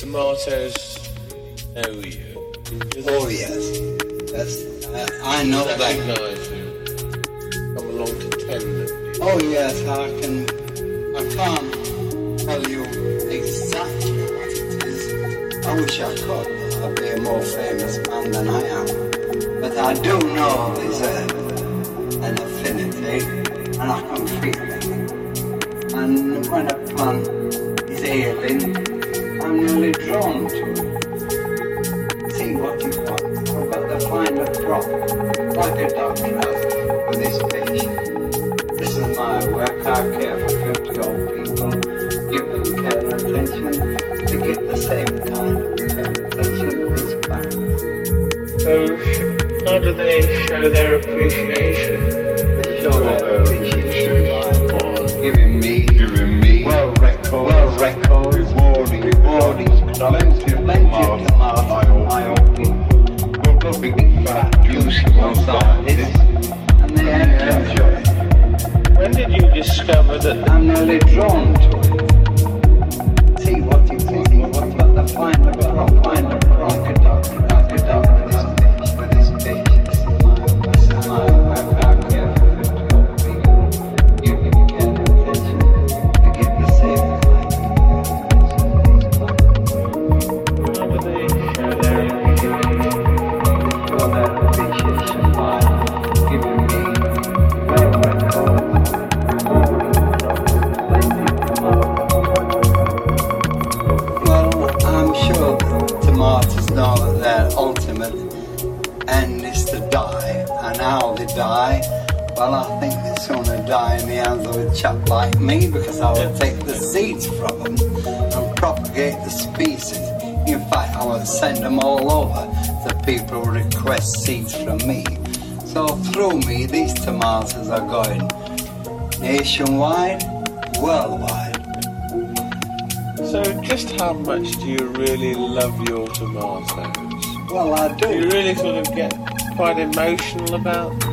tomatoes. for their appreciation. It's so appreciation for giving me, giving me world records, world records, rewarding, rewarding, plenty, plenty, We'll be using this, and they enjoy. When did you discover that I'm nearly drawn? received from me. So through me, these tomatoes are going nationwide, worldwide. So just how much do you really love your tomatoes? Well, I do. Do you really sort of get quite emotional about them?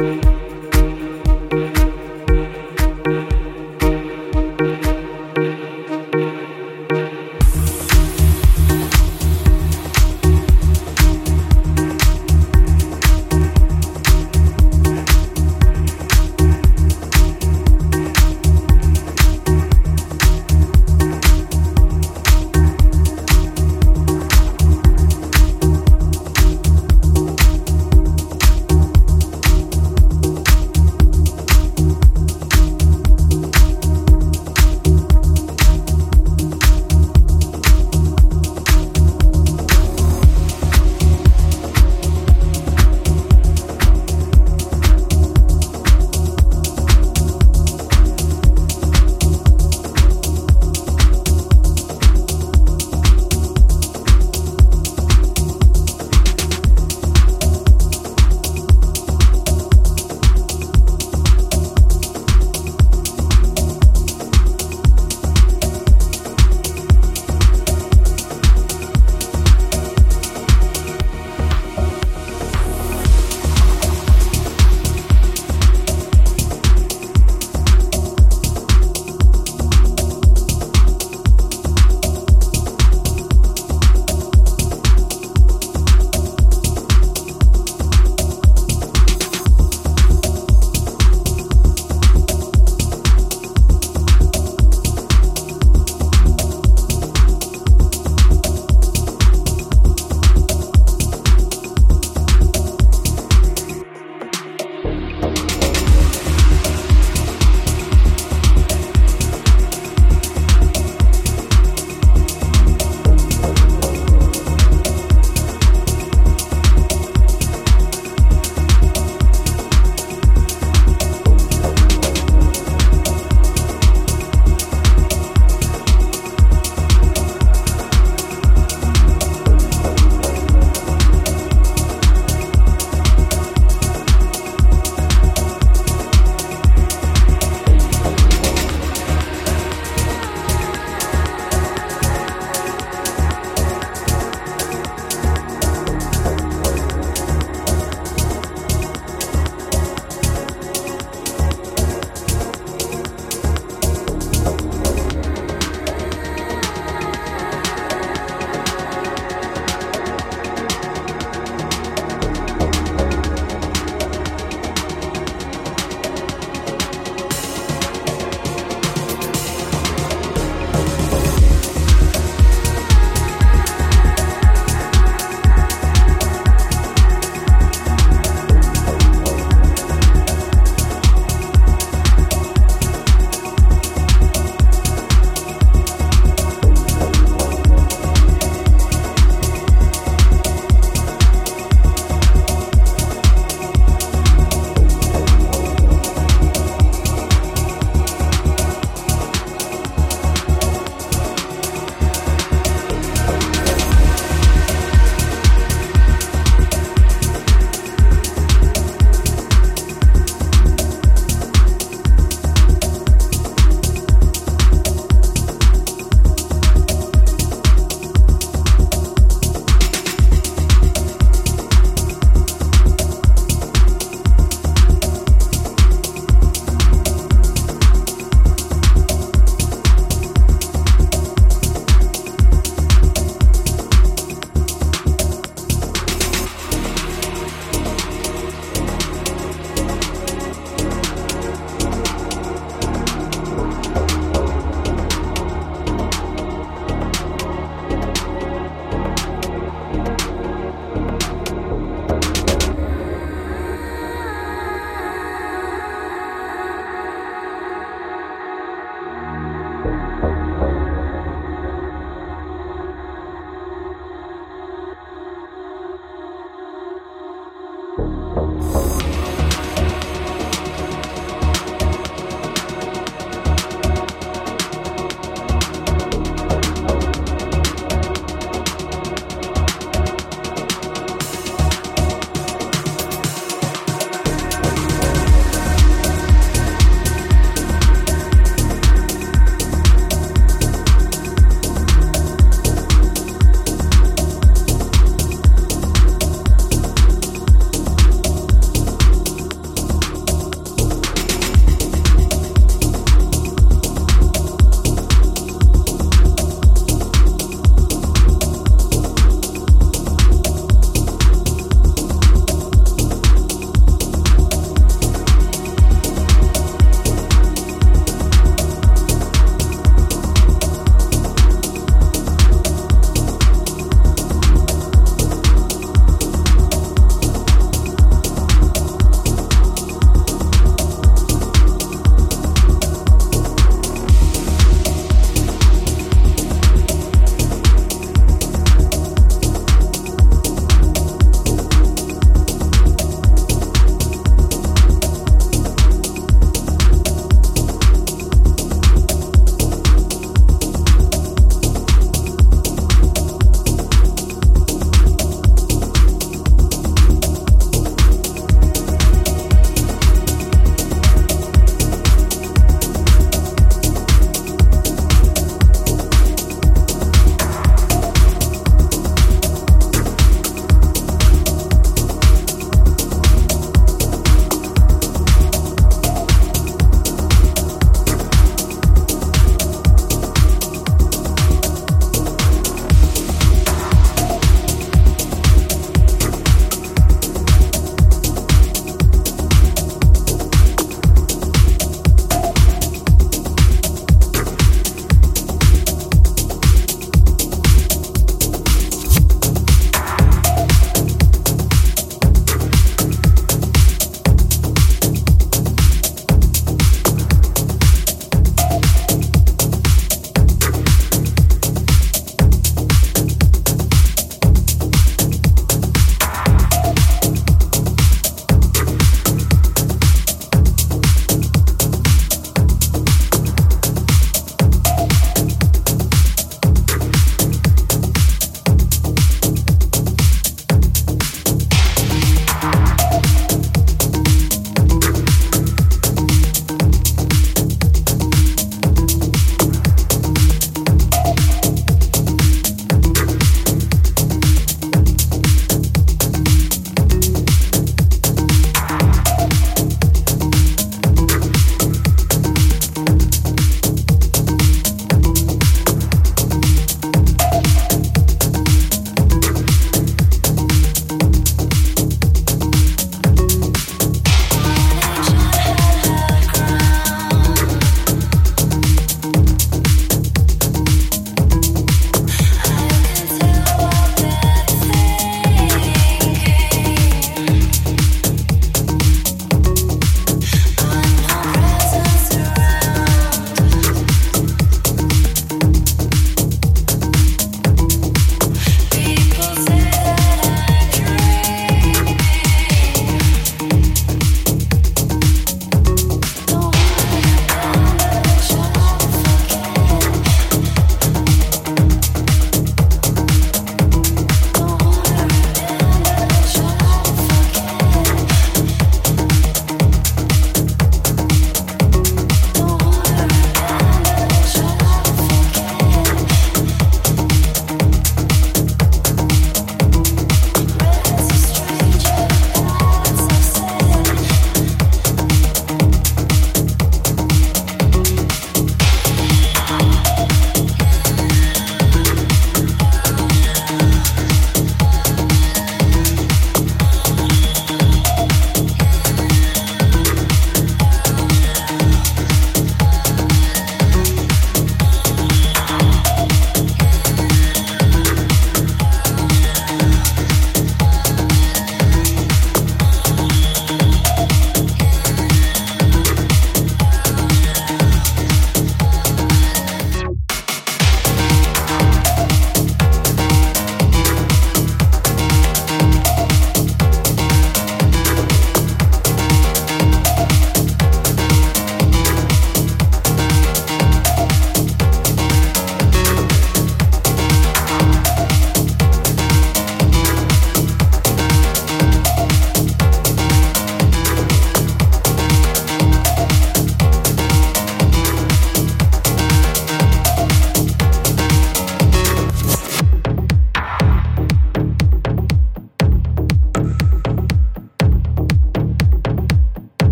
Bye.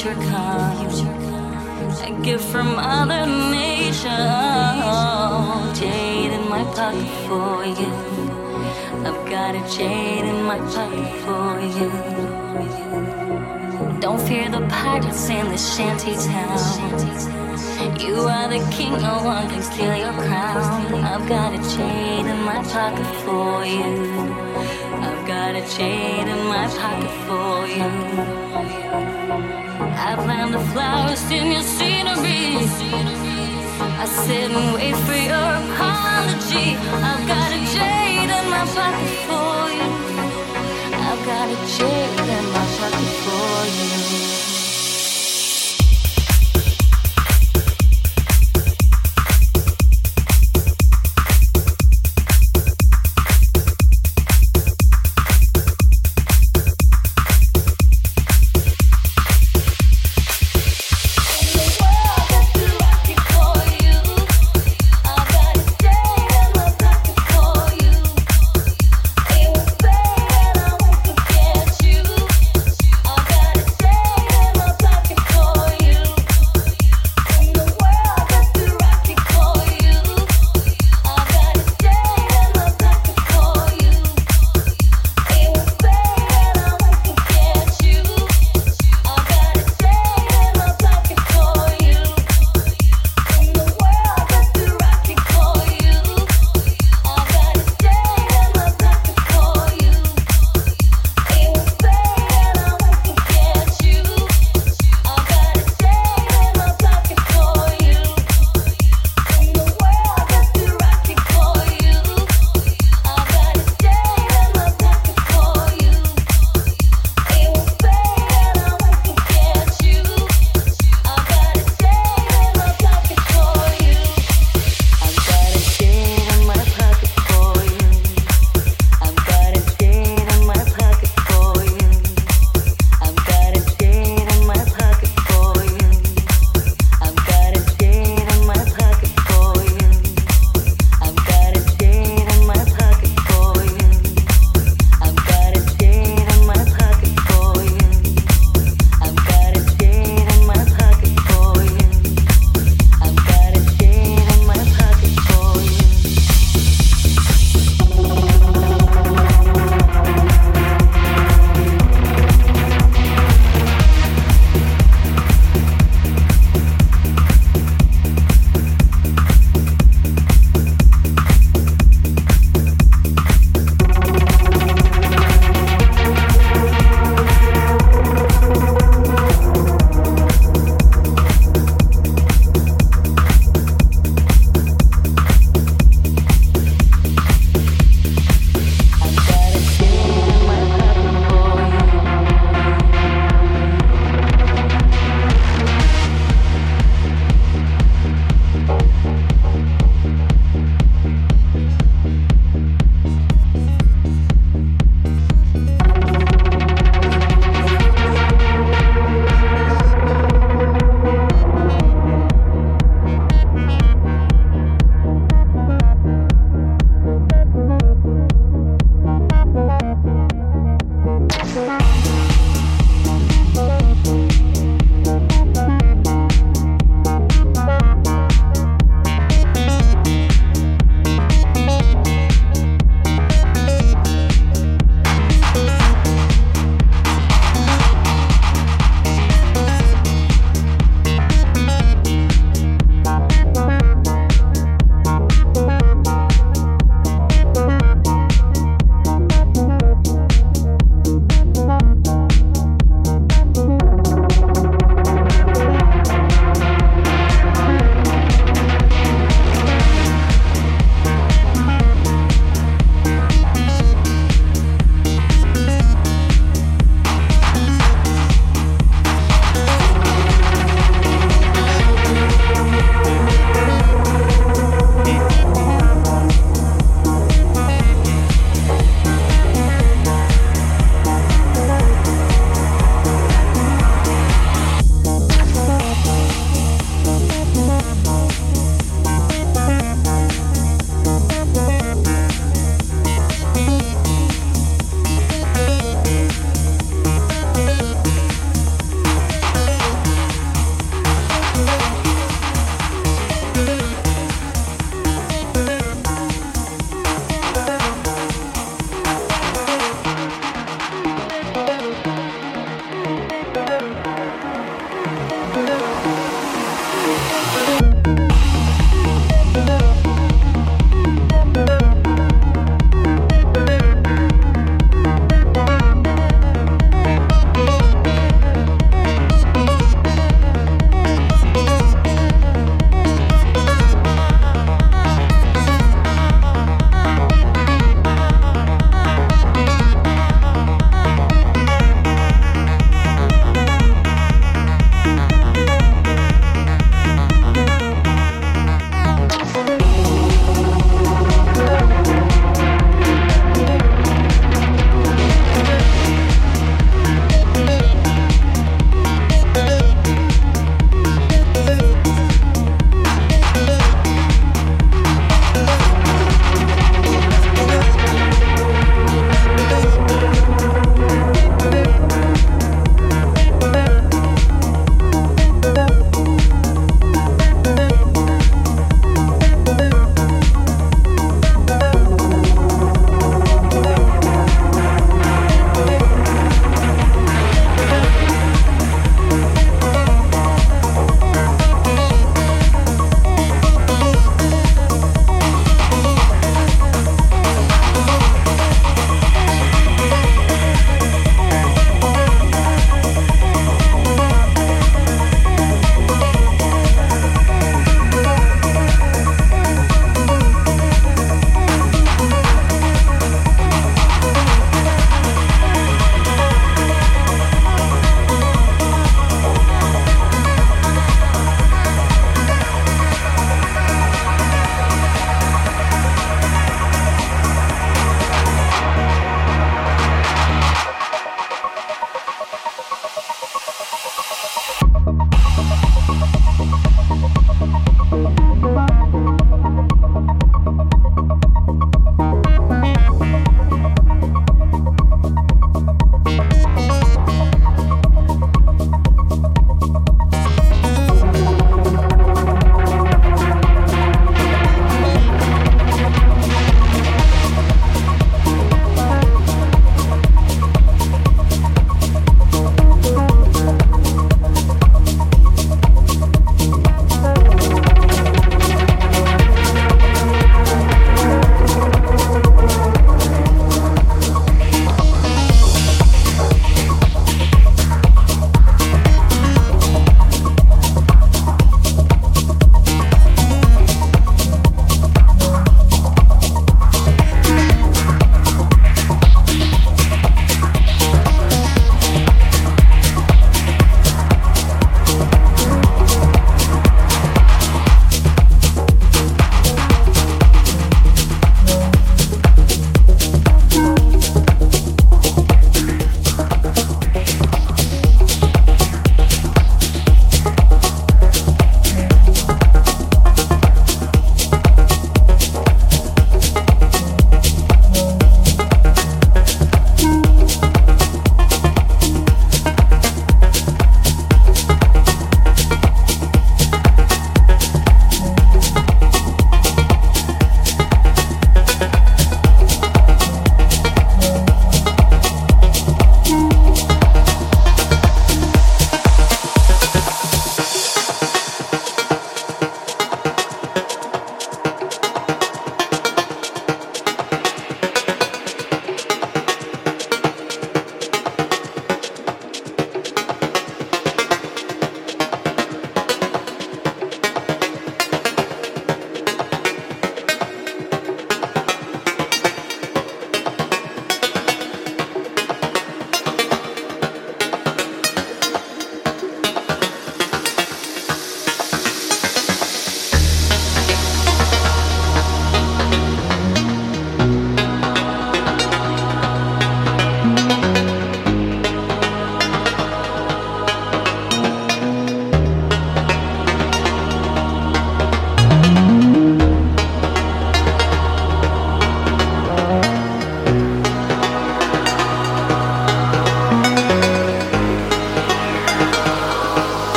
Future comes. A gift from Mother Nature. Jade in my pocket for you. I've got a jade in my pocket for you. Don't fear the pirates in the shanty town. You are the king, no one can steal your crown. I've got a jade in my pocket for you. I've got a jade in my pocket for you. I plant the flowers in your scenery. I sit and wait for your apology. I've got a jade in my pocket for you. I've got a jade in my pocket for you.